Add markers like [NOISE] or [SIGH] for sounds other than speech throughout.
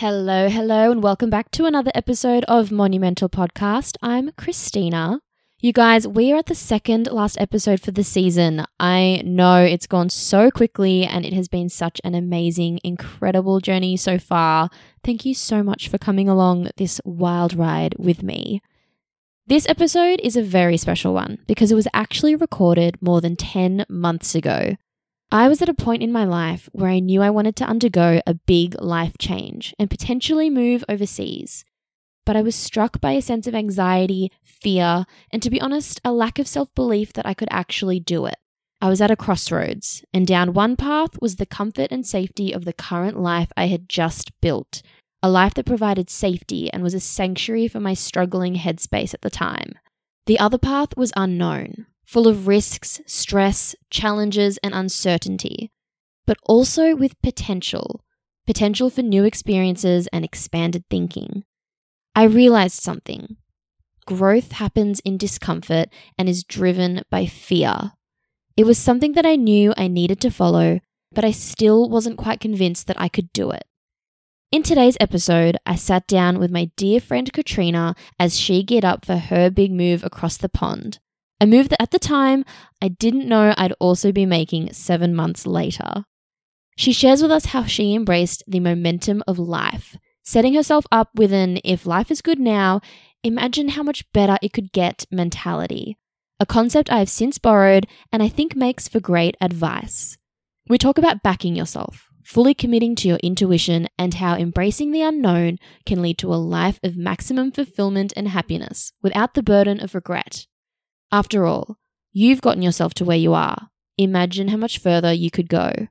Hello, hello, and welcome back to another episode of Monumental Podcast. I'm Christina. You guys, we are at the second last episode for the season. I know it's gone so quickly and it has been such an amazing, incredible journey so far. Thank you so much for coming along this wild ride with me. This episode is a very special one because it was actually recorded more than 10 months ago. I was at a point in my life where I knew I wanted to undergo a big life change and potentially move overseas. But I was struck by a sense of anxiety, fear, and to be honest, a lack of self belief that I could actually do it. I was at a crossroads, and down one path was the comfort and safety of the current life I had just built, a life that provided safety and was a sanctuary for my struggling headspace at the time. The other path was unknown, full of risks, stress, challenges, and uncertainty, but also with potential potential for new experiences and expanded thinking. I realized something. Growth happens in discomfort and is driven by fear. It was something that I knew I needed to follow, but I still wasn't quite convinced that I could do it. In today's episode, I sat down with my dear friend Katrina as she geared up for her big move across the pond. A move that at the time I didn't know I'd also be making seven months later. She shares with us how she embraced the momentum of life, setting herself up with an if life is good now, imagine how much better it could get mentality. A concept I have since borrowed and I think makes for great advice. We talk about backing yourself, fully committing to your intuition, and how embracing the unknown can lead to a life of maximum fulfillment and happiness without the burden of regret. After all, you've gotten yourself to where you are. Imagine how much further you could go.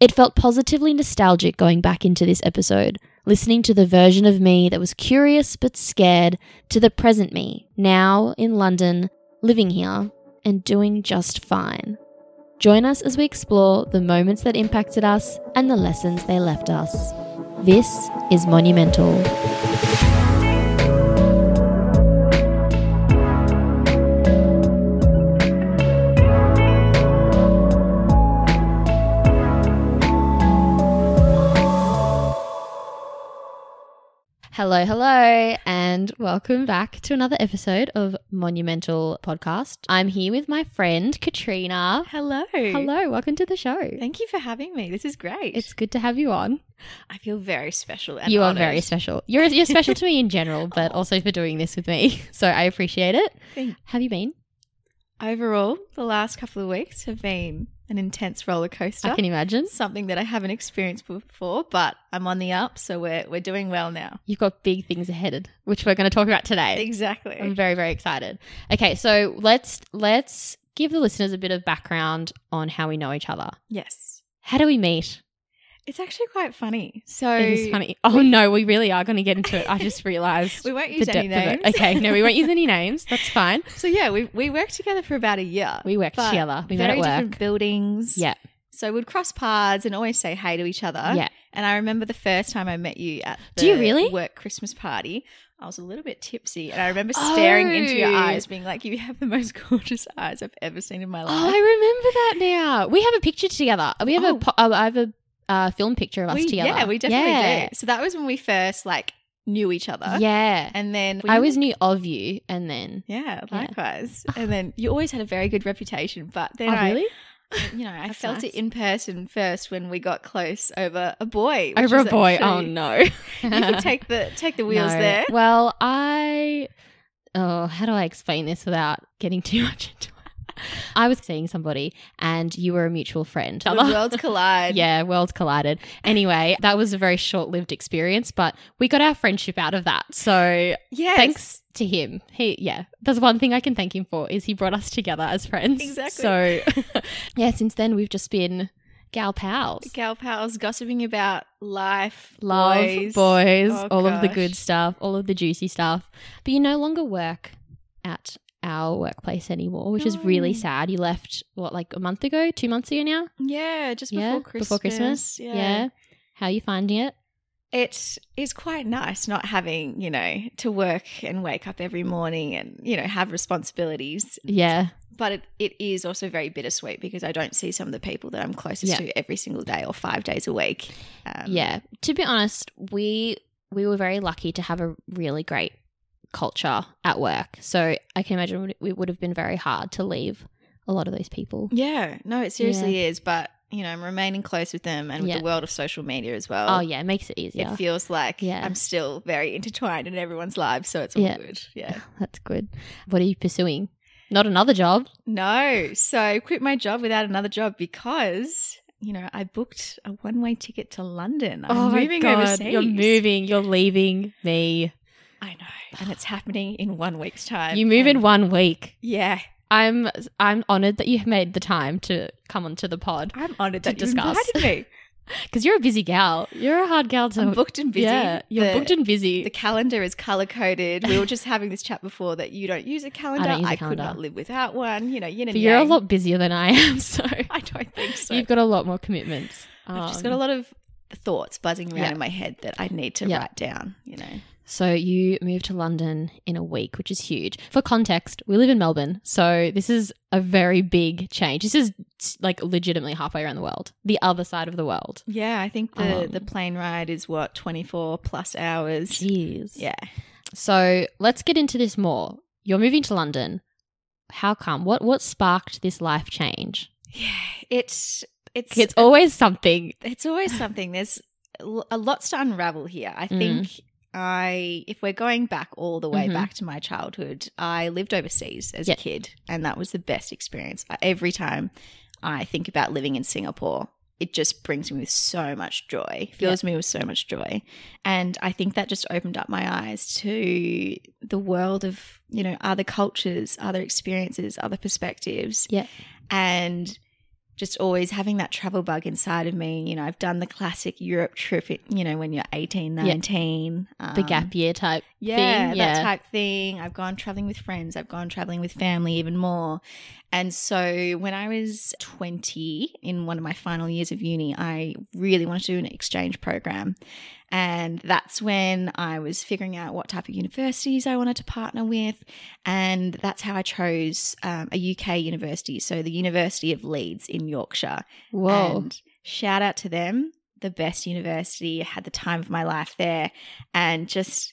It felt positively nostalgic going back into this episode, listening to the version of me that was curious but scared to the present me, now in London, living here, and doing just fine. Join us as we explore the moments that impacted us and the lessons they left us. This is Monumental. Hello, hello, and welcome back to another episode of Monumental Podcast. I'm here with my friend Katrina. Hello. Hello, welcome to the show. Thank you for having me. This is great. It's good to have you on. I feel very special. You are very special. You're you're special to me in general, [LAUGHS] but oh. also for doing this with me. [LAUGHS] So I appreciate it. Thank- Have you been? Overall, the last couple of weeks have been an intense roller coaster. I can imagine. Something that I haven't experienced before, but I'm on the up, so we're we're doing well now. You've got big things ahead, which we're going to talk about today. Exactly. I'm very very excited. Okay, so let's let's give the listeners a bit of background on how we know each other. yes. How do we meet? It's actually quite funny. So It is funny. Oh no, we really are going to get into it. I just [LAUGHS] realized. We won't use any depth of it. names. Okay, no, we won't use any names. [LAUGHS] That's fine. So yeah, we we worked together for about a year. We worked together. We met very at different buildings. Yeah, So we'd cross paths and always say hey to each other. yeah. And I remember the first time I met you at the Do you really? work Christmas party. I was a little bit tipsy, and I remember staring into your Oh. eyes, being like, "You have the most [LAUGHS] gorgeous eyes I've ever seen in my life. Oh, life." I remember that now. We have a picture together. We have Oh. a. po- uh, I have a uh, film picture of us we, together. yeah, we definitely yeah. do. So that was when we first like knew each other. Yeah. and then I always knew of you, and then. Yeah, Yeah. likewise. [SIGHS] And then you always had a very good reputation, but then oh, I, really? you know, I felt nice. it in person first when we got close over a boy. Over a boy. Oh no. [LAUGHS] You can take the take the wheels [LAUGHS] No. there. Well, I. Oh, how do I explain this without getting too [LAUGHS] much into? [LAUGHS] I was seeing somebody, and you were a mutual friend. The [LAUGHS] worlds collide. Yeah, worlds collided. Anyway, that was a very short lived experience, but we got our friendship out of that. So Yes. thanks to him. He, yeah, there's one thing I can thank him for is he brought us together as friends. Exactly. So, [LAUGHS] yeah, since then we've just been gal pals. gal pals gossiping about life, Love, boys. boys, Oh, all of the good stuff, all of the juicy stuff. But you no longer work at our workplace anymore, which is really sad. You left, what, like a month ago, two months ago now? Yeah, just yeah, before Christmas. before Christmas. Yeah. How are you finding it? it is quite nice not having, you know, to work and wake up every morning and, you know, have responsibilities. Yeah. But it, it is also very bittersweet because I don't see some of the people that I'm closest Yeah. to every single day or five days a week. Um, Yeah. To be honest, we we were very lucky to have a really great culture at work. So I can imagine it- would have been very hard to leave a lot of those people. Yeah. No, it seriously is. But, you know, I'm remaining close with them and with Yeah. the world of social media as well. Oh yeah, it makes it easier. It feels like Yeah. I'm still very intertwined in everyone's lives. So it's all Yeah. good. [LAUGHS] Yeah. That's good. What are you pursuing? Not another job. No. So I quit my job without another job because, you know, I booked a one way ticket to London. I'm oh moving overseas. Oh You're moving. You're leaving me. I know. And it's happening in one week's time. You move in one week. Yeah. I'm I'm honored that you have made the time to come onto the pod I'm honored To that you discuss. invited me. [LAUGHS] because you're a busy gal. You're a hard gal to. I'm booked and busy. Yeah, you're The- booked and busy. The calendar is color coded. We were just having this chat before that you don't use a [LAUGHS] calendar. I, use a I calendar. could not live without one. You know, yin and but you're a lot busier than I am, [LAUGHS] so I don't think so. you've got a lot more commitments. I've just got Um, a lot of thoughts buzzing around Yeah. in my head that I need to Yeah. write down. You know, So you moved to London in a week, which is huge. For context, we live in Melbourne, so this is a very big change. This is like legitimately halfway around the world, the other side of the world. yeah. I think the Um, the plane ride is what twenty four plus hours. Jeez. Yeah. So let's get into this more. You're moving to London. How come? What what sparked this life change? Yeah, it's it's It's always something. it's always something. There's a lots to unravel here. I Mm. I, if we're going back all the way Mhm. back to my childhood, I lived overseas as Yeah. a kid, and that was the best experience. Every time I think about living in Singapore, it just brings me with so much joy, fills me with so much joy. And I think that just opened up my eyes to the world of, you know, other cultures, other experiences, other perspectives. Yeah. And just always having that travel bug inside of me. You know, I've done the classic Europe trip, you know, when you're 18, 19. The um, gap year type. yeah, thing, that type thing. I've gone traveling with friends. I've gone traveling with family even more. And so when I was 20 in one of my final years of uni, I really wanted to do an exchange program. And that's when I was figuring out what type of universities I wanted to partner with. And that's how I chose um, a UK university. So the University of Leeds in Yorkshire. Whoa. And shout out to them, the best university. I had the time of my life there. And just,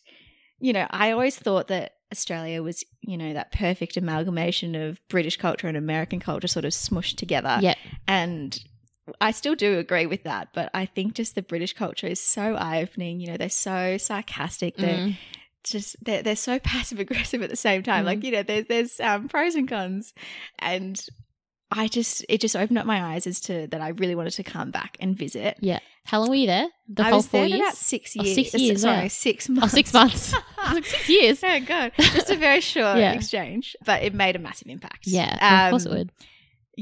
you know, I always thought that Australia was, you know, that perfect amalgamation of British culture and American culture sort of smushed together. yeah. And I still do agree with that, but I think just the British culture is so eye opening. You know, they're so sarcastic. They're Mm. just they're they're so [LAUGHS] passive aggressive at the same time. Mhm. Like you know, there's there's um, pros and cons, and I just it just opened up my eyes as to that I really wanted to come back and visit. Yeah. How long were you there? The I whole was four there years? about six Oh, years. six Uh, years, Sorry, yeah. six oh, months. six months. Like, [LAUGHS] six [LAUGHS] years. oh god, just a very short Yeah. exchange, but it made a massive impact. Yeah, of course it Um, would.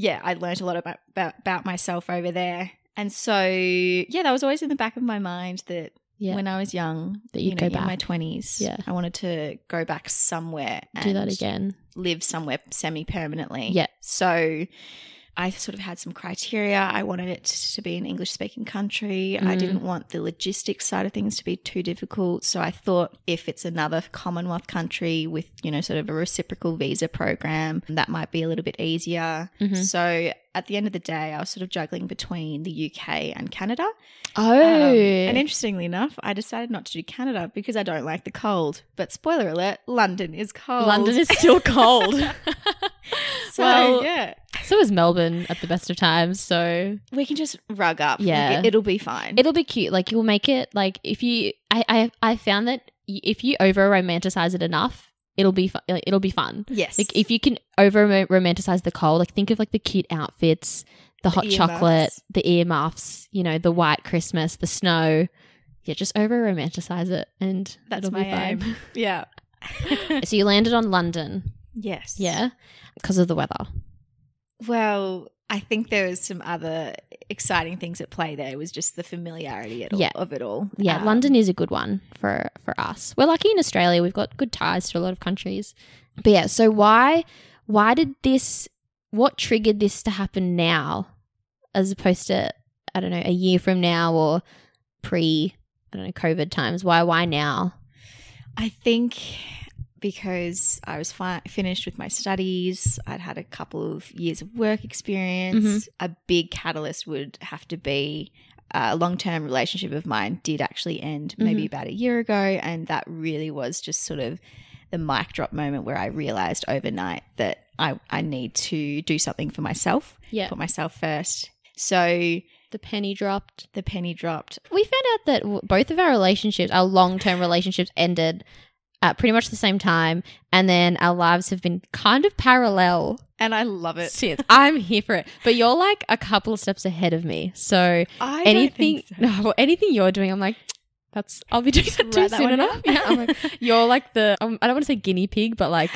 Yeah, I learned a lot about, about about myself over there. And so, yeah, that was always in the back of my mind that Yeah. when I was young, That you know, go in my twenties, Yeah. I wanted to go back somewhere and Do that again. live somewhere semi permanently. Yeah. So I sort of had some criteria. I wanted it to be an English speaking country. I Mm. didn't want the logistics side of things to be too difficult. So I thought if it's another Commonwealth country with, you know, sort of a reciprocal visa program, that might be a little bit easier. Mhm. So at the end of the day, I was sort of juggling between the UK and Canada. Oh. Um, and interestingly enough, I decided not to do Canada because I don't like the cold. But spoiler alert, London is cold. London is [LAUGHS] still cold. [LAUGHS] so well, yeah, so is Melbourne at the best of times. So we can just rug up. Yeah. it, it'll be fine. it'll be cute. Like you'll make it. Like if you, I, I, I found that if you over romanticize it enough, it'll be, fu- like, it'll be fun. yes. Like if you can over romanticize the cold, like think of like the cute outfits, the hot chocolate, earmuffs. the earmuffs, you know, the white Christmas, the snow. Yeah, just over romanticize it, and That's my be aim. [LAUGHS] yeah. [LAUGHS] so you landed on London, yes. yeah, because of the weather. Well, I think there was some other exciting things at play there. It was just the familiarity at all, Yeah. of it all. Yeah, Um, London is a good one for for us. We're lucky in Australia; we've got good ties to a lot of countries. But yeah, so why why did this? What triggered this to happen now, as opposed to I don't know a year from now or pre I don't know COVID times. Why why now? I think because I was fi- finished with my studies, I'd had a couple of years of work experience. Mm-hmm. A big catalyst would have to be a long term relationship of mine did actually end maybe mm-hmm. about a year ago. And that really was just sort of the mic drop moment where I realized overnight that I, I need to do something for myself, Yeah. put myself first. So The penny dropped. the penny dropped. We found out that both of our relationships, our long term relationships, ended at pretty much the same time, and then our lives have been kind of parallel And I love it. since. I'm here for it, but you're like a couple of steps ahead of me. So I anything, so. [LAUGHS] no, anything you're doing, I'm like, that's I'll be doing that too that soon enough. Yeah, I'm like, [LAUGHS] you're like the um, I don't want to say guinea pig, but like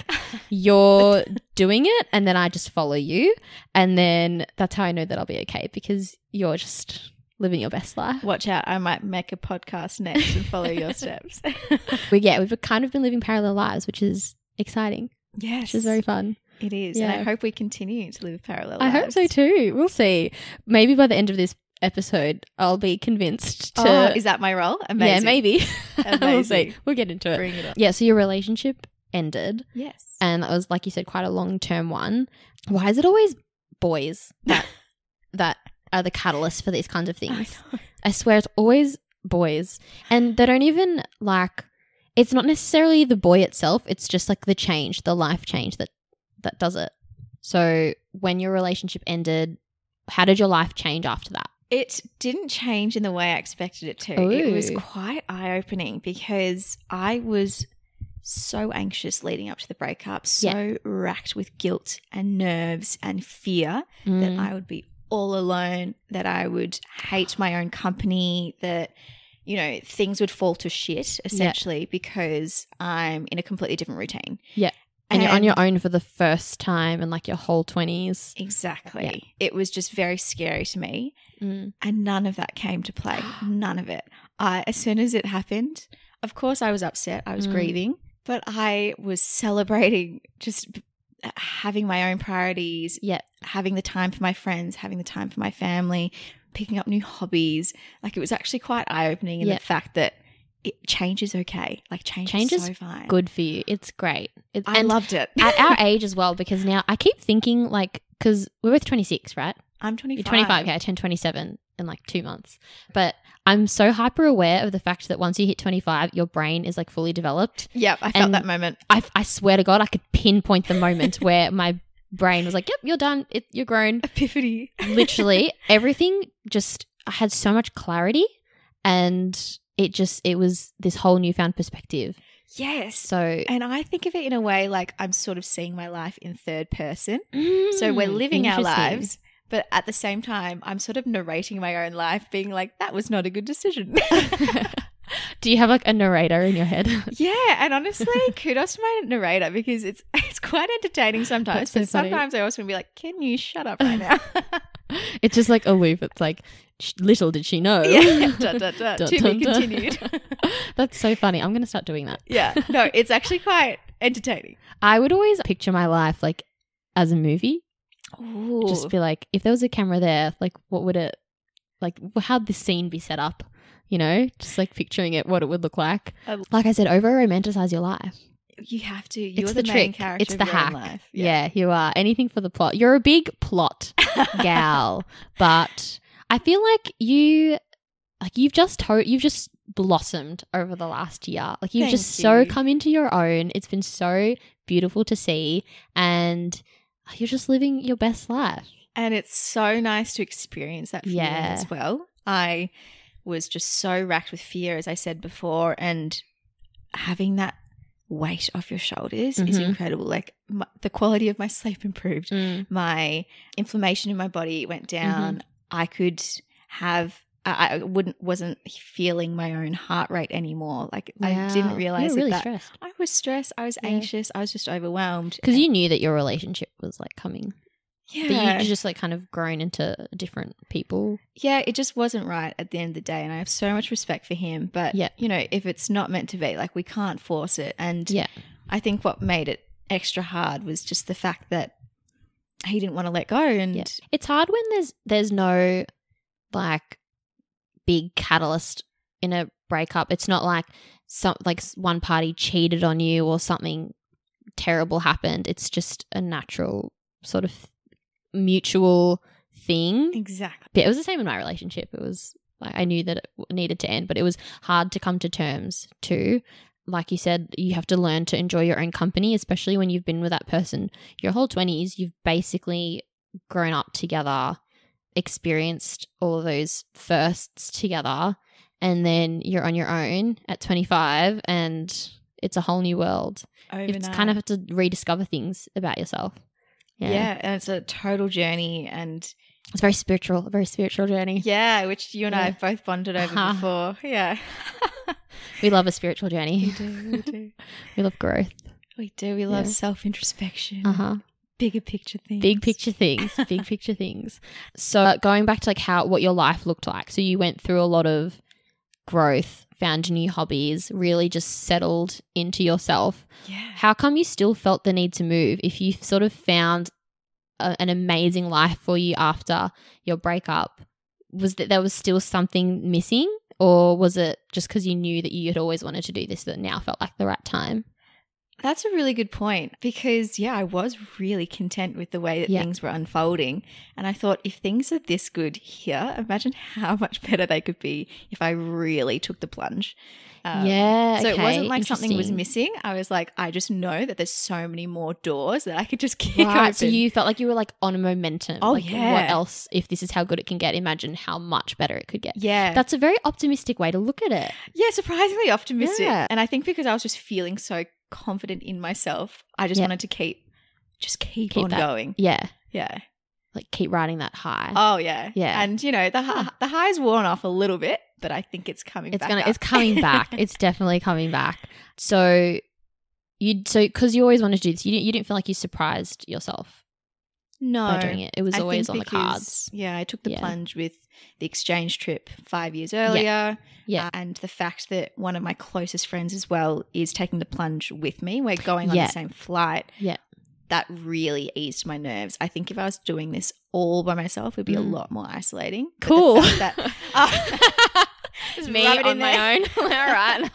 you're [LAUGHS] doing it, and then I just follow you, and then that's how I know that I'll be okay because you're just living your best life. Watch out, I might make a podcast next and follow your [LAUGHS] steps. [LAUGHS] We yeah, we've kind of been living parallel lives, which is exciting, yes. which is very fun. It is. And I hope we continue to live parallel I hope so too. We'll see. Maybe by the end of this episode, I'll be convinced oh, to. Oh, is that my role? Amazing. Yeah, maybe. [LAUGHS] we'll see. Amazing. We'll get into it. Bring it up. Yeah, so your relationship ended, Yes. and that was like you said, quite a long term one. Why is it always boys that that are the catalyst for these kinds of I things? know. I swear it's always boys. And they don't even like it's not necessarily the boy itself, it's just like the change, the life change that that does it. So when your relationship ended, how did your life change after that? It didn't change in the way I expected it to. It was quite eye opening because I was so anxious leading up to the breakup, so racked with guilt and nerves and fear that Mm. I would be all alone, that I would hate my own company, that you know things would fall to shit essentially because I'm in a completely different routine. Yeah. and you're on your own for the first time in like your whole 20s. Exactly. It was just very scary to me. Mm. And none of that came to play. [GASPS] None of it. I, as soon as it happened, of course, I was upset. I was Mm. grieving, but I was celebrating just having my own priorities, Yeah. having the time for my friends, having the time for my family, picking up new hobbies. Like it was actually quite eye opening in Yeah. the fact that it, change is okay. Like change, Change is is so fine. Good for you. It's great. It, I loved it. at our [LAUGHS] age as well, because now I keep thinking like, because we're both 26, right? I'm 25. You're 25. Okay, I turned 27 in like two months. But I'm so hyper aware of the fact that once you hit 25, your brain is like fully developed. Yep, I felt And- that moment. I, I swear to God, I could pinpoint the moment [LAUGHS] where my brain was like, yep, you're done. It, you're grown. Epiphany. [LAUGHS] Literally, everything just, I had so much clarity and it just, it was this whole newfound perspective. yes. So, And I think of it in a way like I'm sort of seeing my life in third person. So we're Mm, living our lives, but at the same time, I'm sort of narrating my own life, being like, that was not a good decision. [LAUGHS] Do you have like a narrator in your head? [LAUGHS] yeah. And honestly, [LAUGHS] kudos to my narrator because it's it's quite entertaining sometimes. So but funny. sometimes I also want to be like, can you shut up right now? it's just like a loop. It's like, little did she know. yeah. Dun, dun, dun. Dun, to be continued. That's so funny. I'm going to start doing that. yeah. No, it's actually quite entertaining. I would always picture my life like as a movie. Ooh. Just be like, if there was a camera there, like, what would it, like, how'd this scene be set up? You know, just like picturing it, what it would look like. I- Like I said, over romanticize your life. you have to. You're it's the, the, main trick. character It's the hack. life. Yeah. you are. Anything for the plot. You're a big plot [LAUGHS] gal, but I feel like you, like you've just to- you've just blossomed over the last year. Like you've Thank just so come into your own. It's been so beautiful to see, and you're just living your best life. And it's so nice to experience that feeling Yeah. as well. I was just so racked with fear, as I said before, and having that weight off your shoulders is Mhm. incredible. Like my, the quality of my sleep improved, my inflammation in my body went down. I could have. I wouldn't wasn't feeling my own heart rate anymore. Like I didn't realize really that, stressed I was stressed. I was Yeah. anxious. I was just overwhelmed because you knew that your relationship was like coming, yeah. but you just like kind of grown into different people. yeah, it just wasn't right at the end of the day. And I have so much respect for him. But, Yeah. you know, if it's not meant to be, like, we can't force it. And Yeah. I think what made it extra hard was just the fact that he didn't want to let go. And Yeah. It's hard when there's there's no like big catalyst in a breakup. It's not like some like one party cheated on you or something terrible happened. It's just a natural sort of mutual thing. Exactly. Yeah, it was the same in my relationship. It was like I knew that it needed to end, but it was hard to come to terms too. Like you said, you have to learn to enjoy your own company, especially when you've been with that person your whole 20s. You've basically grown up together, experienced all of those firsts together, and then you're on your own at 25 and it's a whole new world. You have kind of have to rediscover things about yourself. yeah. yeah. and it's a total journey and It's very spiritual, a very spiritual journey. yeah, which you and I have both bonded over Uh-huh. before. Yeah. [LAUGHS] We love a spiritual journey. we do, we do. [LAUGHS] We love growth. We do. We love Yeah. self introspection. Uh huh. Bigger picture things. Big picture things. Big [LAUGHS] picture things. So going back to like how what your life looked like. So you went through a lot of growth, found new hobbies, really just settled into yourself. Yeah. How come you still felt the need to move if you sort of found a, an amazing life for you after your breakup? Was that there was still something missing, or was it just because you knew that you had always wanted to do this that now felt like the right time? That's a really good point because, yeah, I was really content with the way that Yeah. things were unfolding. And I thought, if things are this good here, imagine [LAUGHS] how much better they could be if I really took the plunge. Um, yeah. So it wasn't like something was missing. I was like, I just know that there's so many more doors that I could just [LAUGHS] kick Right, open. so you felt like you were like on a momentum. Oh, like, What else? If this is how good it can get, imagine how much better it could get. yeah. That's a very optimistic way to look at it. Yeah, surprisingly optimistic. Yeah. And I think because I was just feeling so confident in myself, I just Yeah. wanted to keep just keep, Keep on that- going. Yeah, Yeah. like keep riding that high. Oh yeah. Yeah. And you know, the hi- the high's worn off a little bit, but I think it's coming it's back gonna, up. it's coming back. [LAUGHS] it's definitely coming back. So you, so because you always wanted to do this, you didn't, you didn't feel like you surprised yourself no. doing it. It was I always on the cards. Yeah, I took the Yeah. plunge with the exchange trip 5 years earlier. Yeah. Uh, and the fact that one of my closest friends as well is taking the plunge with me. We're going on Yeah. the same flight. Yeah. That really eased my nerves. I think if I was doing this all by myself, it would be Mm. a lot more isolating. Cool. that-. [LAUGHS] [LAUGHS] Just Me on in my there. own. [LAUGHS] All right.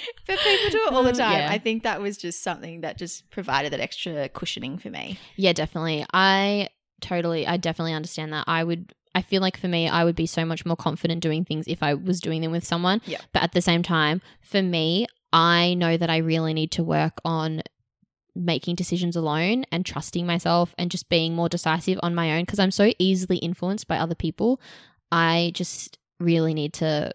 [LAUGHS] But people do it all the mm, time. Yeah. I think that was just something that just provided that extra cushioning for me. Yeah, definitely. I totally, I definitely understand that. I would, I feel like for me, I would be so much more confident doing things if I was doing them with someone. Yeah. But at the same time, for me, I know that I really need to work on making decisions alone and trusting myself and just being more decisive on my own because I'm so easily influenced by other people. I just really need to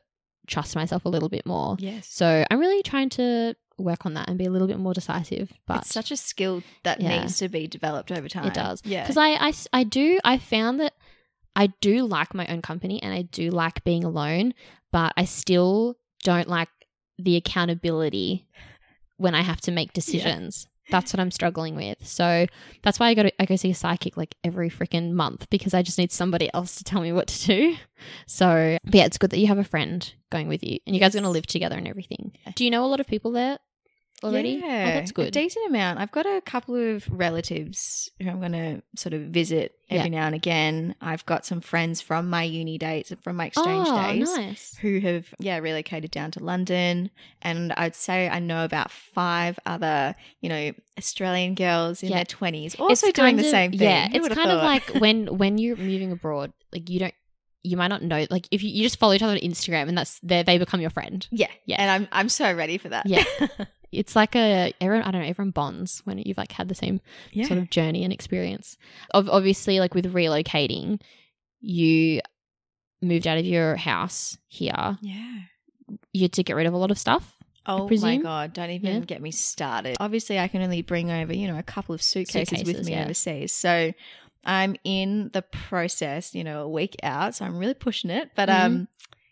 trust myself a little bit more. Yes. So I'm really trying to work on that and be a little bit more decisive. But it's such a skill that Yeah. needs to be developed over time. It does. Yeah. because I, I, I do I found that I do like my own company and I do like being alone, but I still don't like the accountability when I have to make decisions. That's what I'm struggling with. So that's why I go to I go see a psychic like every freaking month because I just need somebody else to tell me what to do. So but yeah, it's good that you have a friend going with you and you guys are gonna live together and everything. Do you know a lot of people there already? Oh, yeah, oh, that's A good. decent amount. I've got a couple of relatives who I'm going to sort of visit every now and again. I've got some friends from my uni dates, from my exchange oh, days. nice. Who have, yeah, relocated down to London. And I'd say I know about five other, you know, Australian girls in Yeah. their 20s also doing kind the of- same thing. Yeah, Who it's kind of like when when you're moving abroad, like you don't, you might not know, like if you, you just follow each other on Instagram and that's they they become your friend. Yeah. Yeah. And I'm, I'm so ready for that. Yeah. [LAUGHS] It's like a everyone I don't know everyone bonds when you've like had the same yeah. sort of journey and experience. Ob- obviously, like with relocating, you moved out of your house here. yeah. You had to get rid of a lot of stuff. Oh my god! Don't even Yeah. get me started. Obviously, I can only bring over you know a couple of suitcases, with me yeah. overseas. So I'm in the process. You know, a week out, so I'm really pushing it. But Mm-hmm. um,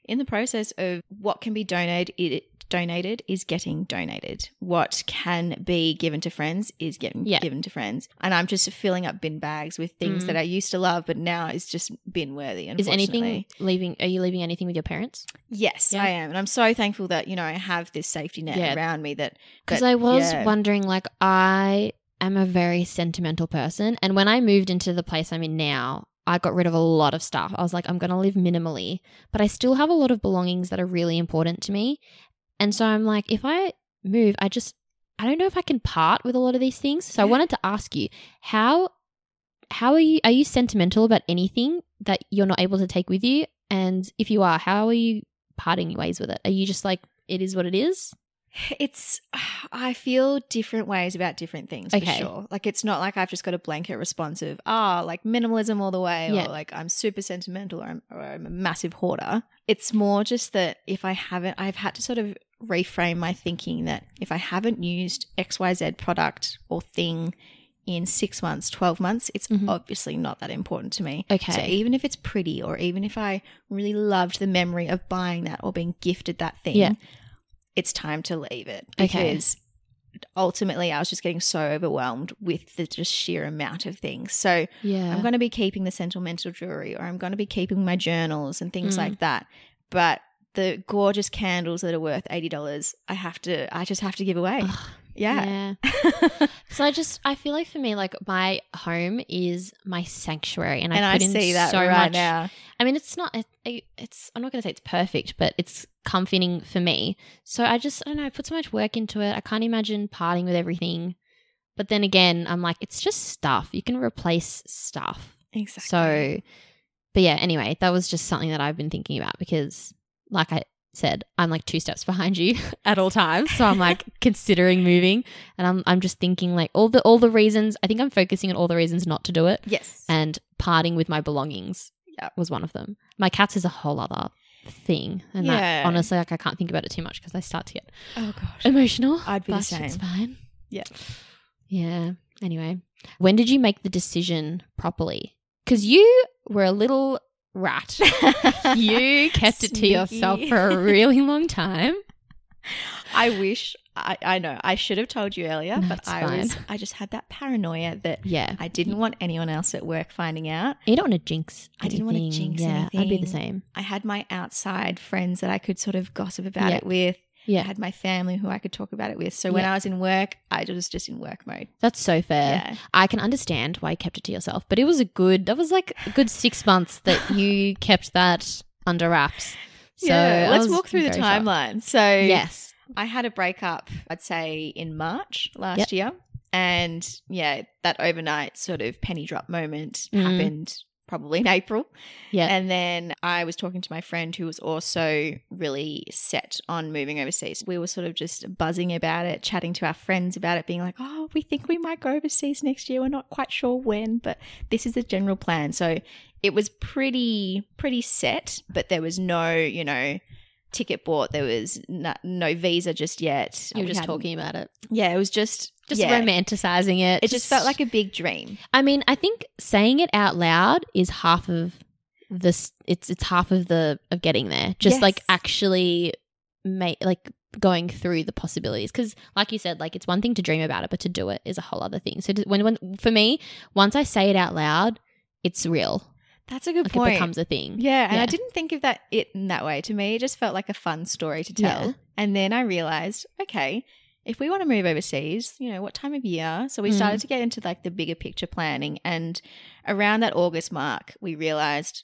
in the process of what can be donated, it donated is getting donated. What can be given to friends is getting Yeah. given to friends. And I'm just filling up bin bags with things Mm. that I used to love, but now is just bin worthy. And is anything leaving? Are you leaving anything with your parents? Yes, Yeah. I am, and I'm so thankful that you know I have this safety net Yeah. around me. That Because I was wondering, like, I am a very sentimental person. And when I moved into the place I'm in now, I got rid of a lot of stuff. I was like, I'm going to live minimally, but I still have a lot of belongings that are really important to me. And so I'm like, if I move, I just, I don't know if I can part with a lot of these things. So I wanted to ask you, how, how are you, are you sentimental about anything that you're not able to take with you? And if you are, how are you parting ways with it? Are you just like, it is what it is? It's, [SIGHS] I feel different ways about different things Okay. for sure. Like, it's not like I've just got a blanket response of, ah, like minimalism all the way, Yeah. or like I'm super sentimental, or I'm, or I'm a massive hoarder. It's more just that if I haven't, I've had to sort of reframe my thinking that if I haven't used XYZ product or thing in six months, 12 months, it's Mhm. obviously not that important to me. Okay. So even if it's pretty, or even if I really loved the memory of buying that or being gifted that thing, Yeah. It's time to leave it Okay. because ultimately I was just getting so overwhelmed with the just sheer amount of things. So Yeah. I'm going to be keeping the sentimental jewelry or I'm going to be keeping my journals and things Mm. like that. But the gorgeous candles that are worth $80, I have to, I just have to give away. Ugh, yeah. yeah. [LAUGHS] So I just I feel like for me like my home is my sanctuary and I and I put in see that so right much now. I mean it's not it, it's I'm not going to say it's perfect but it's comforting for me. So I just I don't know I put so much work into it. I can't imagine parting with everything. But then again I'm like it's just stuff. You can replace stuff. Exactly. So but yeah, anyway, that was just something that I've been thinking about because like I said, I'm like two steps behind you [LAUGHS] at all times. So I'm like considering moving and I'm I'm just thinking like all the all the reasons I think I'm focusing on all the reasons not to do it yes. and parting with my belongings Yep. was one of them. My cats is a whole other thing. And Yeah. that honestly like I can't think about it too much because I start to get oh gosh. emotional. I'd be the same. It's fine. Yeah. Yeah. Anyway, when did you make the decision properly? Because you were a little rat. [LAUGHS] you kept it to yourself for a really long time. I wish I, I know I should have told you earlier, No, but I was I just had that paranoia that Yeah. I didn't want anyone else at work finding out. You don't want to jinx. I didn't wanna jinx yeah, I'd be the same. I had my outside friends that I could sort of gossip about Yeah. it with. I Yeah, had my family who I could talk about it with. So when Yeah. I was in work, I was just in work mode. that's so fair. Yeah. I can understand why you kept it to yourself, but it was a good. That was like a good six months that you [LAUGHS] kept that under wraps. So yeah. Let's walk through the very shocked. timeline. So Yes. I had a breakup, I'd say in March last Yep. year. And yeah, that overnight sort of penny drop moment Mhm. happened probably in [LAUGHS] April. Yeah. And then I was talking to my friend who was also really set on moving overseas. We were sort of just buzzing about it, chatting to our friends about it, being like, oh, we think we might go overseas next year. We're not quite sure when, but this is the general plan. So it was pretty, pretty set, but there was no, you know, ticket bought. There was no, no visa just yet. you were We just talking about it, Yeah, it was just, just yeah. romanticizing it. It just felt like a big dream. I mean, I think saying it out loud is half of this. It's it's half of the of getting there. Just like actually make like going through the possibilities because like you said like it's one thing to dream about it but to do it is a whole other thing so when, when for me once i say it out loud it's real That's a good like point. it becomes a thing Yeah, and Yeah. I didn't think of that it in that way. To me, it just felt like a fun story to tell. Yeah. And then I realized, okay, if we want to move overseas, you know, what time of year? So we Mm. started to get into like the bigger picture planning and around that August mark, we realized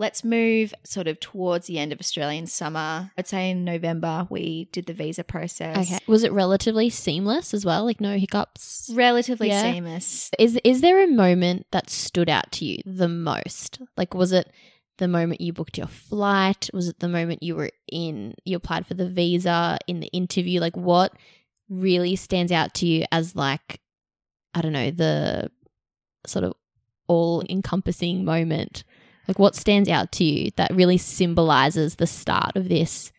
let's move sort of towards the end of Australian summer. I'd say in November we did the visa process. okay was it relatively seamless as well like no hiccups Relatively Yeah. seamless. is is there a moment that stood out to you the most like was it the moment you booked your flight was it the moment you were in you applied for the visa in the interview like what really stands out to you as like i don't know the sort of all encompassing moment like what stands out to you that really symbolizes the start of this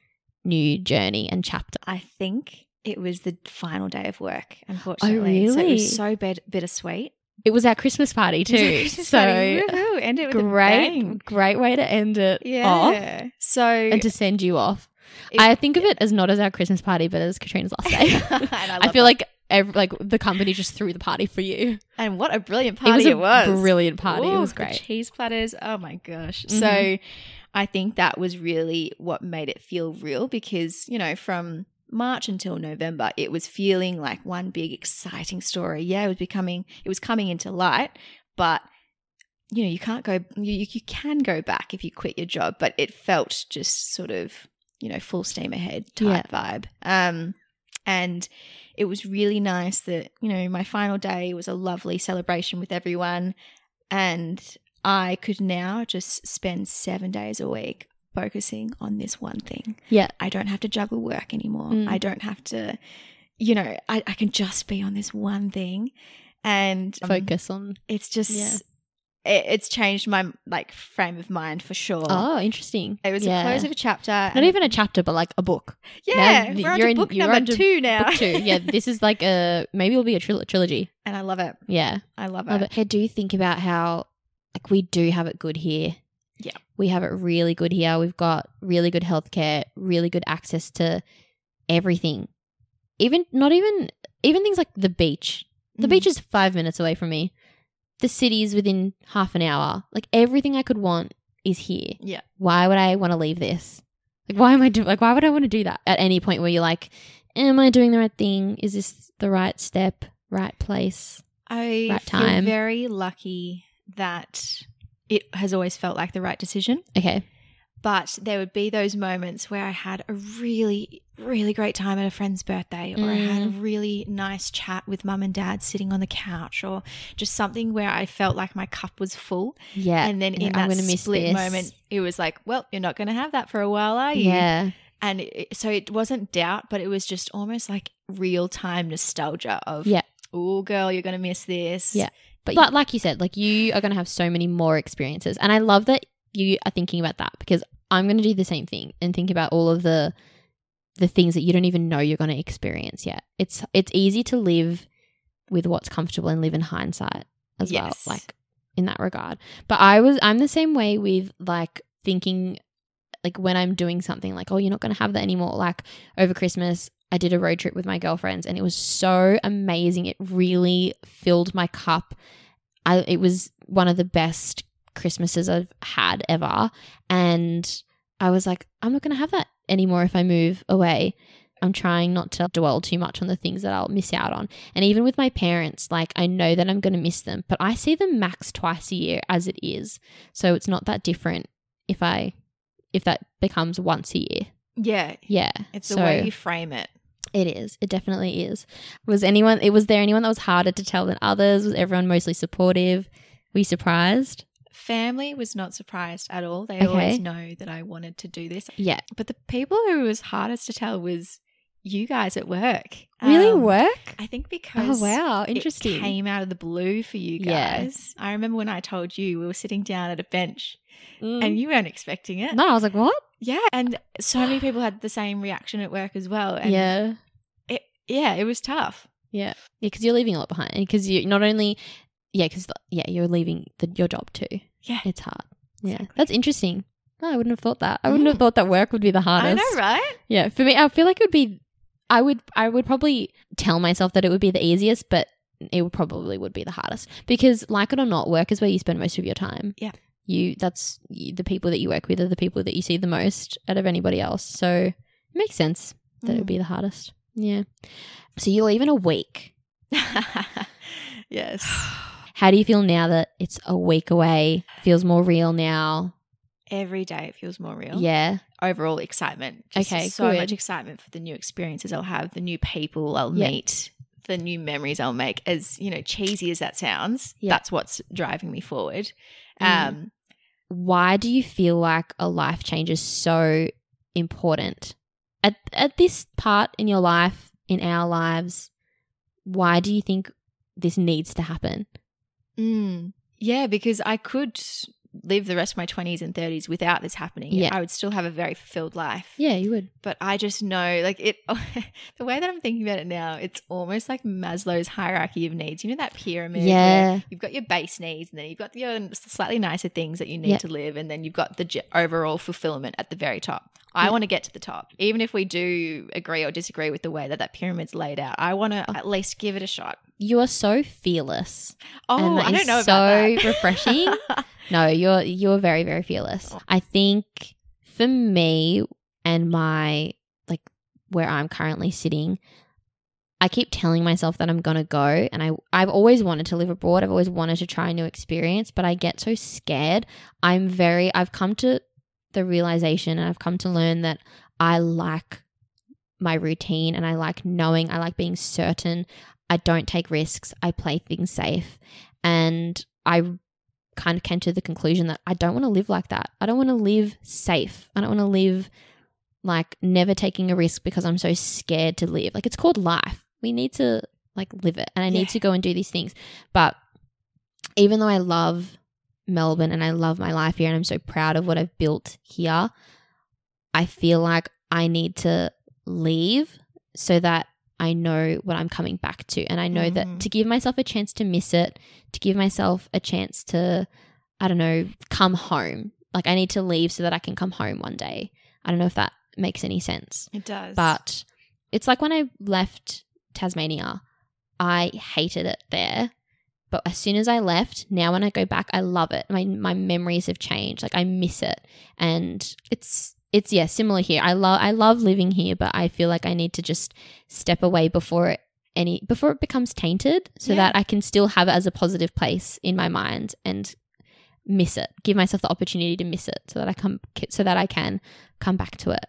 new journey and chapter I think it was the final day of work, oh, unfortunately. Oh, really? So it Oh, was so bit- bittersweet. it was our christmas party too Christmas so party. Woohoo, ended with a great great way to end it off Yeah. So and to send you off it- i think of it as not as our christmas party but as katrina's last day [LAUGHS] And i, [LAUGHS] feel that. like ev like the company just threw the party for you and what a brilliant it was party a it was. brilliant party it Ooh, was the great cheese platters. Oh my gosh. Mhm. So I think that was really what made it feel real because, you know, from March until November, it was feeling like one big exciting story. Yeah, it was becoming it was coming into light, but you know, you can't go, you, you can go back if you quit your job, but it felt just sort of, you know, full steam ahead type vibe. Um, and it was really nice that, you know, my final day was a lovely celebration with everyone. And I could now just spend seven days a week focusing on this one thing. Yeah. I don't have to juggle work anymore. Mm. I don't have to, you know, I, I can just be on this one thing. And um, Focus on. it's just, Yeah. It, it's changed my like frame of mind for sure. Oh, interesting. It was yeah. a close of a chapter. Not even a chapter, but like a book. yeah, now we're you're to in- book you're number two now. Book two. Yeah, [LAUGHS] this is like a maybe it'll be a tril- trilogy. and I love it. Yeah, I love love it. it. Hey, do you think about how like we do have it good here? Yeah. we have it really good here. We've got really good healthcare, really good access to everything. Even not even even things like the beach. The Mm. beach is five minutes away from me. The city is within half an hour. Like everything I could want is here. Yeah. Why would I want to leave this? Like why am I doing? Like why would I want to do that at any point where you're like, am I doing the right thing? Is this the right step? Right place? I Right feel time. very lucky that it has always felt like the right decision. Okay. But there would be those moments where I had a really, really great time at a friend's birthday, or I had a Mm. really nice chat with mum and dad sitting on the couch, or just something where I felt like my cup was full. Yeah. and then in I'm that split moment, it was like, well, you're not going to have that for a while, are you? Yeah. And it, so it wasn't doubt, but it was just almost like real time nostalgia of, Yeah. oh, girl, you're going to miss this. Yeah. But, but like you said, like you are going to have so many more experiences. And I love that you are thinking about that because I'm going to do the same thing and think about all of the the things that you don't even know you're going to experience yet. It's it's easy to live with what's comfortable and live in hindsight as Yes. well, like in that regard. But I was I'm the same way with like thinking like when I'm doing something like, oh, you're not going to have that anymore. Like over Christmas, I did a road trip with my girlfriends and it was so amazing. It really filled my cup. I it was one of the best Christmases I've had ever. And I was like, I'm not going to have that anymore if I move away. I'm trying not to dwell too much on the things that I'll miss out on. And even with my parents, like I know that I'm going to miss them, but I see them max twice a year as it is. So it's not that different if I if that becomes once a year. Yeah. Yeah. It's the way you frame it. it is. It definitely is. Was anyone it was there anyone that was harder to tell than others? Was everyone mostly supportive? Were you surprised? Family was not surprised at all. They Okay. always know that I wanted to do this. Yeah. But the people who was hardest to tell was you guys at work. Really Um, work? I think because Oh because wow, it interesting. came out of the blue for you Yeah. guys. I remember when I told you we were sitting down at a bench Mm. and you weren't expecting it. no, I was like, what? Yeah, and so many people had the same reaction at work as well. And yeah. it, yeah, it was tough. Yeah. Yeah, because you're leaving a lot behind. Because you not only, yeah, because yeah, you're leaving the, your job too. Yeah. It's hard. Yeah, Exactly. that's interesting. No, I wouldn't have thought that. I wouldn't Mm. have thought that work would be the hardest. I know, right? Yeah, for me, I feel like it would be. I would. I would probably tell myself that it would be the easiest, but it would probably would be the hardest because, like it or not, work is where you spend most of your time. Yeah. You. That's you, the people that you work with are the people that you see the most out of anybody else. So it makes sense that it would Mm. be the hardest. Yeah. So you're leaving a week. [LAUGHS] yes. [SIGHS] [SIGHS] [SIGHS] How do you feel now that it's a week away? Feels more real now. Every day it feels more real. Yeah. Overall excitement. Just Okay, So good. much excitement for the new experiences I'll have, the new people I'll Yeah. meet, the new memories I'll make. As you know, cheesy as that sounds, Yeah. that's what's driving me forward. Mm. Um, why do you feel like a life change is so important at at this part in your life in our lives why do you think this needs to happen mm, yeah, because I could live the rest of my 20s and 30s without this happening. Yeah. I would still have a very fulfilled life. yeah you would But I just know, like, it, [LAUGHS] the way that I'm thinking about it now, it's almost like Maslow's hierarchy of needs. You know, that pyramid? where Yeah. You've got your base needs, and then you've got your slightly nicer things that you need Yeah. to live, and then you've got the overall fulfillment at the very top. I Yeah. want to get to the top. Even if we do agree or disagree with the way that that pyramid's laid out, I want to Oh. at least give it a shot. you are so fearless Oh, I don't know so refreshing [LAUGHS] no you're you're very very fearless Oh. i think for me and my like where i'm currently sitting I keep telling myself that I'm going to go and I I've always wanted to live abroad. I've always wanted to try a new experience, but I get so scared. I'm very I've come to the realization and I've come to learn that I like my routine and I like knowing, I like being certain. I don't take risks. I play things safe. And I kind of came to the conclusion that I don't want to live like that. I don't want to live safe. I don't want to live like never taking a risk because I'm so scared to live. Like it's called life. We need to like live it and I need Yeah. to go and do these things. But even though I love Melbourne and I love my life here and I'm so proud of what I've built here, I feel like I need to leave so that I know what I'm coming back to. And I know Mhm. that to give myself a chance to miss it, to give myself a chance to, I don't know, come home. Like I need to leave so that I can come home one day. I don't know if that makes any sense. It does. But it's like when I left Tasmania, I hated it there. But as soon as I left, now when I go back, I love it. My my memories have changed. Like I miss it. And it's it's yeah, similar here. I love I love living here, but I feel like I need to just step away before it any before it becomes tainted so Yeah. that I can still have it as a positive place in my mind and miss it. Give myself the opportunity to miss it so that I come so that I can come back to it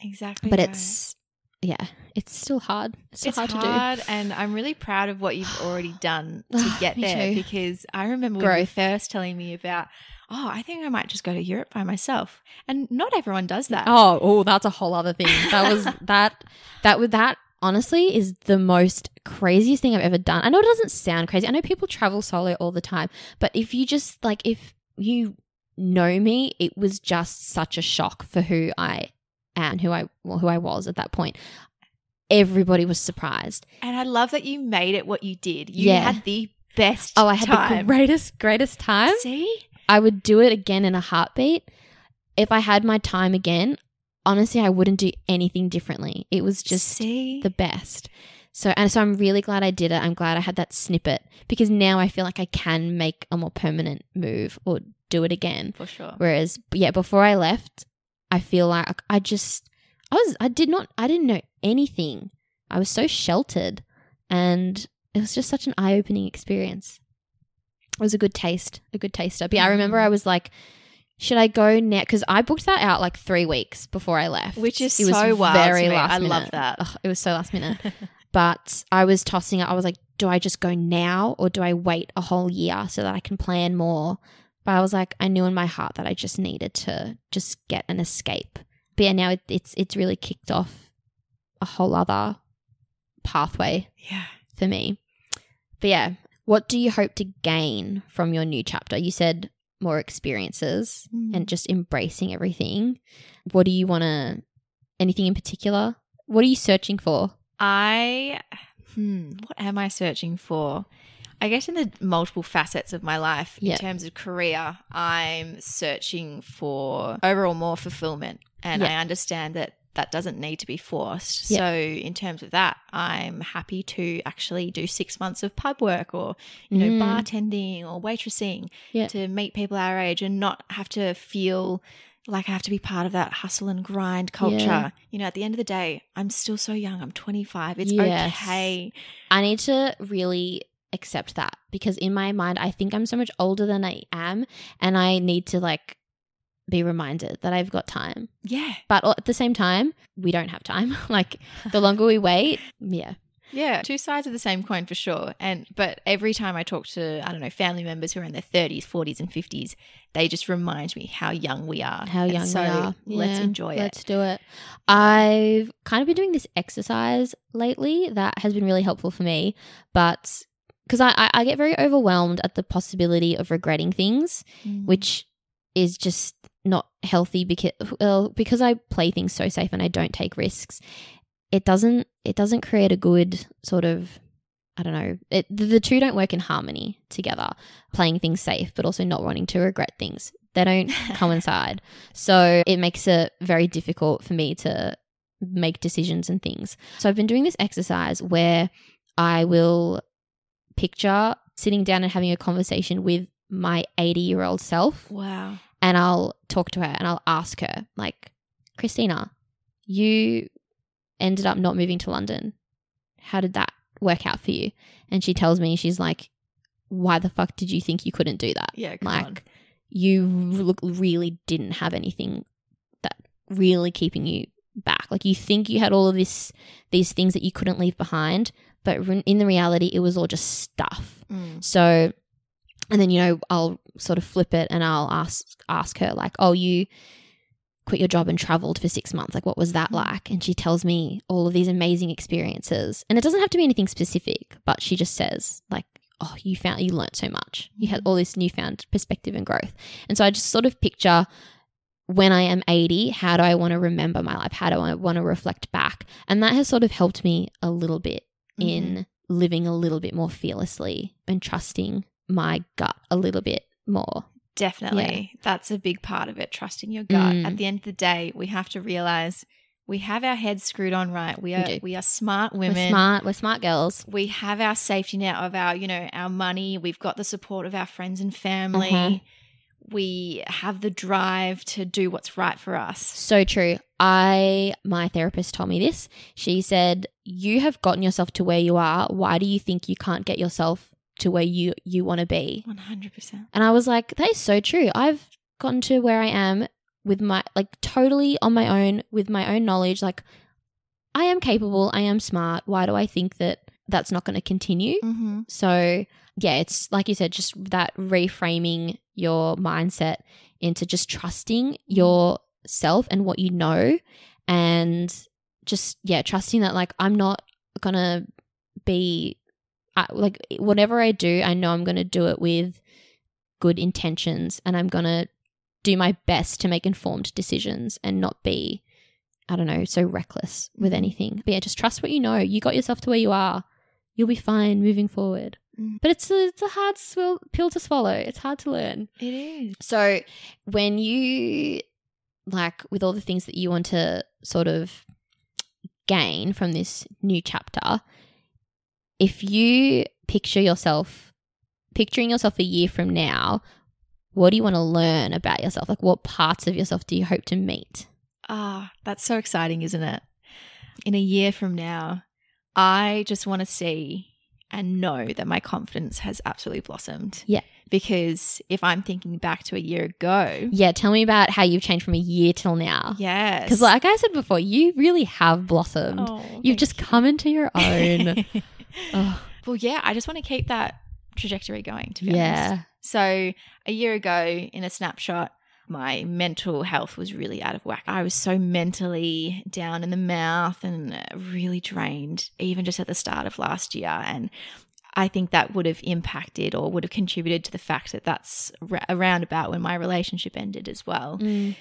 exactly. but right. it's yeah it's still hard it's still it's hard, hard, to and I'm really proud of what you've already done to [SIGHS] get there too. because I remember when you first telling me about, oh, I think I might just go to Europe by myself. And not everyone does that. oh oh that's a whole other thing that was [LAUGHS] that that with that honestly is the most craziest thing i've ever done i know it doesn't sound crazy i know people travel solo all the time but if you just like if you know me it was just such a shock for who i am who i well, who i was at that point everybody was surprised And I love that you made it what you did. You Yeah. had the best oh i had time. the greatest greatest time See? I would do it again in a heartbeat. If I had my time again, honestly, I wouldn't do anything differently. It was just See? the best. So, and so I'm really glad I did it. I'm glad I had that snippet because now I feel like I can make a more permanent move or do it again. For sure. Whereas, yeah, before I left, I feel like I just, I was, I did not, I didn't know anything. I was so sheltered and it was just such an eye opening experience. It was a good taste, a good taster. But yeah, I remember Mm. I was like, should I go now? Because I booked that out like three weeks before I left, Which is It so wild to me. I minute. love that. It was so last minute. [LAUGHS] but I was tossing it. I was like, do I just go now or do I wait a whole year so that I can plan more? But I was like, I knew in my heart that I just needed to just get an escape. But yeah, now it, it's it's really kicked off a whole other pathway yeah. for me. But yeah, what do you hope to gain from your new chapter? You said more experiences Mm. and just embracing everything. What do you want to, anything in particular? What are you searching for? I, hmm, what am I searching for? I guess in the multiple facets of my life, Yeah. in terms of career, I'm searching for overall more fulfillment. And Yeah. I understand that that doesn't need to be forced. Yeah. So, in terms of that, I'm happy to actually do six months of pub work or, you know, Mm. bartending or waitressing Yeah. to meet people our age and not have to feel like I have to be part of that hustle and grind culture. Yeah. You know, at the end of the day, I'm still so young. I'm 25. It's Yes. okay. I need to really accept that because in my mind, I think I'm so much older than I am, and I need to like be reminded that I've got time. Yeah. But at the same time, we don't have time. [LAUGHS] like the longer we wait, yeah, Yeah. Two sides of the same coin for sure. And but every time I talk to, I don't know, family members who are in their 30s, 40s, and 50s, they just remind me how young we are. how young so we are. Let's Yeah, enjoy it. Let's do it. I've kind of been doing this exercise lately that has been really helpful for me, but because I, I, I get very overwhelmed at the possibility of regretting things, Mm. which is just not healthy because well, because I play things so safe and I don't take risks. It doesn't it doesn't create a good sort of I don't know. It, the, the two don't work in harmony together. Playing things safe, but also not wanting to regret things. They don't [LAUGHS] coincide. So it makes it very difficult for me to make decisions and things. So I've been doing this exercise where I will picture sitting down and having a conversation with my 80 year old self Wow. And I'll talk to her and I'll ask her, like, Christina, you ended up not moving to London. how did that work out for you? And she tells me, she's like, why the fuck did you think you couldn't do that? Yeah, like on. you look really didn't have anything that really keeping you back. Like you think you had all of this, these things that you couldn't leave behind, but in the reality, it was all just stuff. Mm. So, and then you know, I'll sort of flip it and I'll ask ask her like, "Oh, you quit your job and traveled for six months. Like, what was that Mhm. like?" And she tells me all of these amazing experiences, and it doesn't have to be anything specific, but she just says like, "Oh, you found you learnt so much. You had all this newfound perspective and growth." And so I just sort of picture when I am 80, how do I want to remember my life? How do I want to reflect back? And that has sort of helped me a little bit Mhm. in living a little bit more fearlessly and trusting my gut a little bit more. Definitely. That's a big part of it, trusting your gut. Mm. At the end of the day, we have to realize we have our heads screwed on right. We are do. we are smart women. We're smart. We're smart girls. We have our safety net of our, you know, our money. We've got the support of our friends and family. Mhm. We have the drive to do what's right for us. So true. I my therapist told me this. She said, "You have gotten yourself to where you are. Why do you think you can't get yourself to where you you want to be?" 100%. And I was like, that is so true. I've gotten to where I am with my, like, totally on my own, with my own knowledge. Like, I am capable, I am smart. Why do I think that that's not going to continue? Mm-hmm. So, yeah, it's like you said, just that reframing your mindset into just trusting yourself and what you know. And just, yeah, trusting that, like, I'm not going to be, I, like, whatever I do, I know I'm going to do it with good intentions and I'm going to do my best to make informed decisions and not be, I don't know, so reckless with Mhm. anything. But yeah, just trust what you know. You got yourself to where you are. You'll be fine moving forward. Mhm. But it's a, it's a hard swill, pill to swallow. It's hard to learn. It is. So when you like with all the things that you want to sort of gain from this new chapter, if you picture yourself picturing yourself a year from now, what do you want to learn about yourself? Like what parts of yourself do you hope to meet? Ah, that's so exciting, isn't it? In a year from now, I just want to see and know that my confidence has absolutely blossomed. Yeah. Because if I'm thinking back to a year ago, Yeah, tell me about how you've changed from a year till now. yes. Because like I said before, you really have blossomed. Oh, You've just you. come into your own. [LAUGHS] well, yeah, I just want to keep that trajectory going, to be honest. So a year ago, in a snapshot, my mental health was really out of whack. I was so mentally down in the mouth and uh, really drained, even just at the start of last year. And I think that would have impacted or would have contributed to the fact that that's around about when my relationship ended as well. Mm.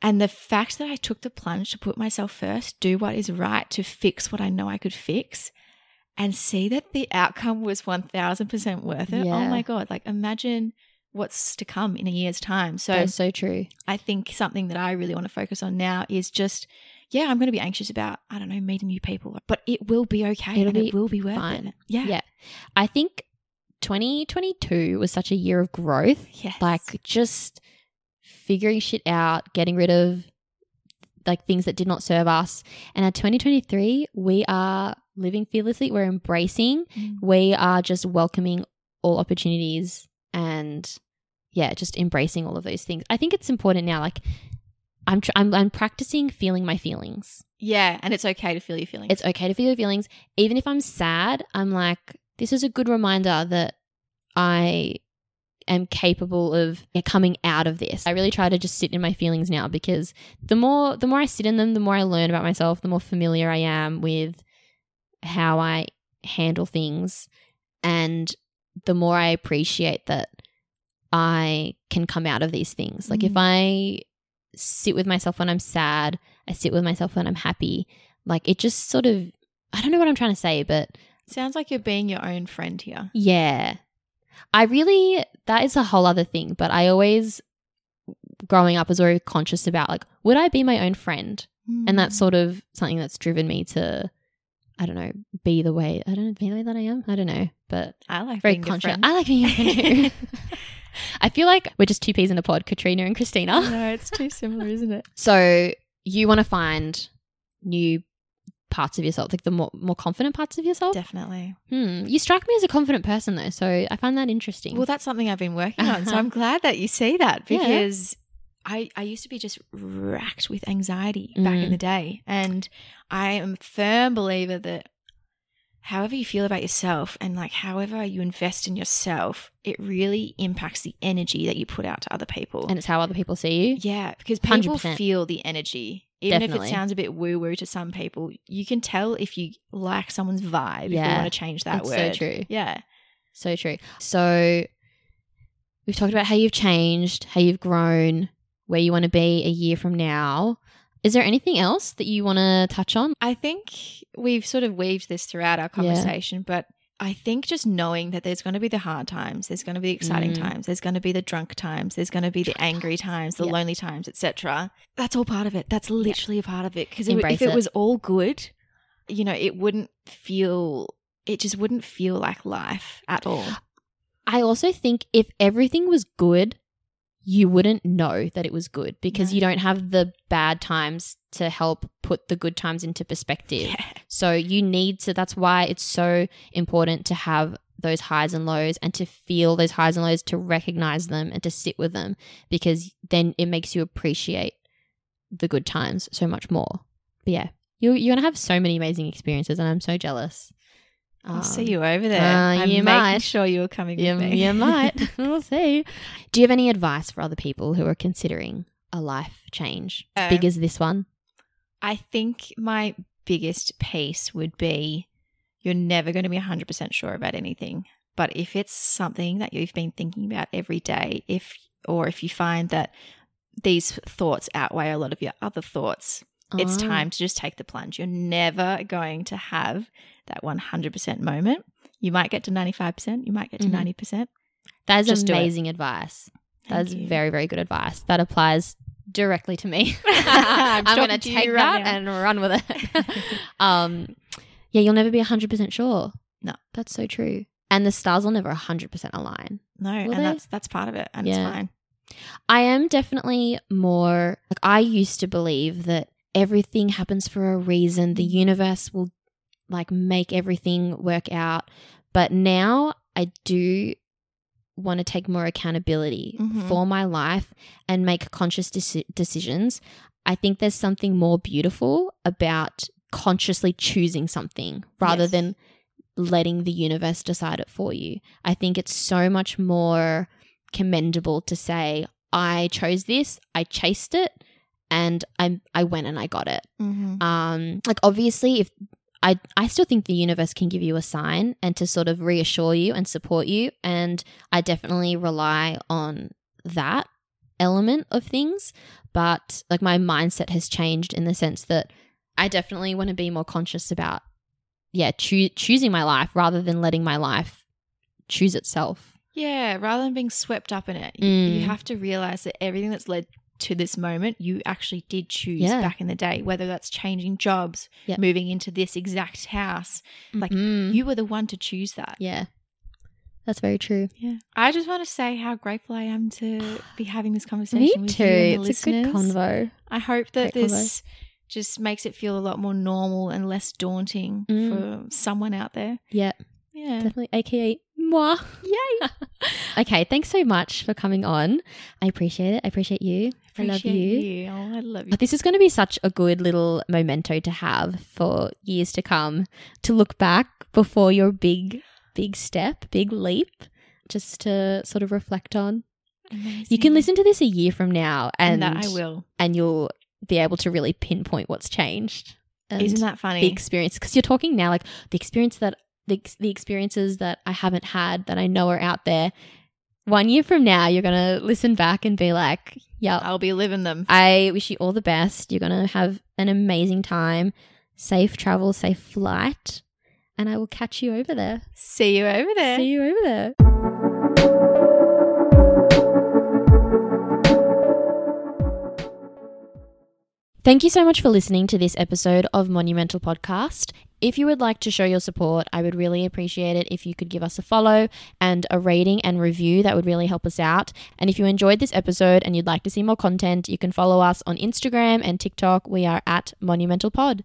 And the fact that I took the plunge to put myself first, do what is right, to fix what I know I could fix, and see that the outcome was 1000% worth it. Oh my God. Like, imagine what's to come in a year's time. So, That's so true. I think something that I really want to focus on now is just, yeah, I'm going to be anxious about, I don't know, meeting new people, but it will be okay It'll and be it will be worth fine. it. Yeah. Yeah. I think 2022 was such a year of growth. Yes. Like just figuring shit out, getting rid of like things that did not serve us. And at 2023, we are living fearlessly. We're embracing. Mm. We are just welcoming all opportunities and yeah, just embracing all of those things. I think it's important now. Like I'm, tr- I'm, I'm practicing feeling my feelings. Yeah. And it's okay to feel your feelings. It's okay to feel your feelings. Even if I'm sad, I'm like, this is a good reminder that I am capable of coming out of this. I really try to just sit in my feelings now because the more the more I sit in them, the more I learn about myself, the more familiar I am with how I handle things and the more I appreciate that I can come out of these things. Like if Mm. I sit with myself when I'm sad, I sit with myself when I'm happy, like it just sort of I don't know what I'm trying to say, but Sounds like you're being your own friend here. yeah. I really that is a whole other thing, but I always growing up was very conscious about like would I be my own friend? And that's sort of something that's driven me to I don't know, be the way I don't know, be the way that I am. I don't know, but I like very being conscious. I like being. [LAUGHS] I feel like we're just two peas in a pod, Katrina and Christina. no, it's too similar, isn't it? [LAUGHS] So you want to find new parts of yourself, like the more more confident parts of yourself. Definitely. Hmm. You strike me as a confident person though, so I find that interesting. Well, that's something I've been working on. So I'm glad that you see that because I, I used to be just racked with anxiety back Mm. in the day. And I am a firm believer that however you feel about yourself and like however you invest in yourself, it really impacts the energy that you put out to other people. and it's how other people see you. yeah, because people 100%. feel the energy. Even Definitely. if it sounds a bit woo woo to some people, you can tell if you like someone's vibe, if you Yeah. want to change that That's word. so true. Yeah. So true. So we've talked about how you've changed, how you've grown, where you want to be a year from now. Is there anything else that you want to touch on? I think we've sort of weaved this throughout our conversation, but I think just knowing that there's going to be the hard times, there's going to be the exciting Mm. times, there's going to be the drunk times, there's going to be the angry times, the Yeah. lonely times, etc. That's all part of it. That's literally a part of it. Because if Embrace it, it. was all good, you know, it wouldn't feel. It just wouldn't feel like life at all. I also think if everything was good, you wouldn't know that it was good because No. you don't have the bad times to help put the good times into perspective. Yeah. So you need to, that's why it's so important to have those highs and lows and to feel those highs and lows, to recognize them and to sit with them because then it makes you appreciate the good times so much more. But yeah, you, you're going to have so many amazing experiences and I'm so jealous. I'll Um, see you over there. uh, I'm you might. sure you're coming You, with me. you might. [LAUGHS] we'll see. Do you have any advice for other people who are considering a life change as Uh, big as this one? I think my biggest piece would be you're never going to be 100% sure about anything. But if it's something that you've been thinking about every day, if or if you find that these thoughts outweigh a lot of your other thoughts, it's Ah. time to just take the plunge. You're never going to have that 100% moment. You might get to 95%, you might get to Mhm. 90%. That is Just amazing advice. That is you. very, very good advice. That applies directly to me. [LAUGHS] [LAUGHS] I'm I'm going to talking to you take right that now. and run with it. [LAUGHS] um, yeah, you'll never be 100% sure. No. That's so true. And the stars will never 100% align. No, and they? that's that's part of it and Yeah. it's fine. I am definitely more like I used to believe that everything happens for a reason. The universe will like make everything work out. But now I do want to take more accountability Mhm. for my life and make conscious deci- decisions. I think there's something more beautiful about consciously choosing something rather Yes. than letting the universe decide it for you. I think it's so much more commendable to say, I chose this, I chased it, and I I went and I got it. Mm-hmm. Um, like obviously, if I I still think the universe can give you a sign and to sort of reassure you and support you, and I definitely rely on that element of things. But like my mindset has changed in the sense that I definitely want to be more conscious about, yeah, choo- choosing my life rather than letting my life choose itself. Yeah, rather than being swept up in it, you, Mm. you have to realize that everything that's led to this moment, you actually did choose Yeah. back in the day, whether that's changing jobs, Yeah. moving into this exact house. Like, Mhm. You were the one to choose that. yeah, that's very true. Yeah. I just want to say how grateful I am to be having this [SIGHS] conversation Me with too. you and the It's a good convo. I hope that Great convo. this just makes it feel a lot more normal and less daunting Mm. for someone out there. Yeah, Yeah. definitely. AKA moi. Yay. [LAUGHS] [LAUGHS] okay, thanks so much for coming on. I appreciate it. I appreciate you. I love you. you. Oh, I love you. But This is going to be such a good little memento to have for years to come to look back before your big, big step, big leap, just to sort of reflect on. You can listen to this a year from now and, and I will. and you'll be able to really pinpoint what's changed. Isn't that funny? the experience because you're talking now like the experience that the, the experiences that I haven't had that I know are out there. One year from now, you're gonna listen back and be like, "Yeah, I'll be living them. I wish you all the best. You're gonna have an amazing time, safe travel, safe flight, and I will catch you over there. See you over there. See you over there." Thank you so much for listening to this episode of Monumental Podcast. If you would like to show your support, I would really appreciate it if you could give us a follow and a rating and review. That would really help us out. And if you enjoyed this episode and you'd like to see more content, you can follow us on Instagram and TikTok. We are at Monumental Pod.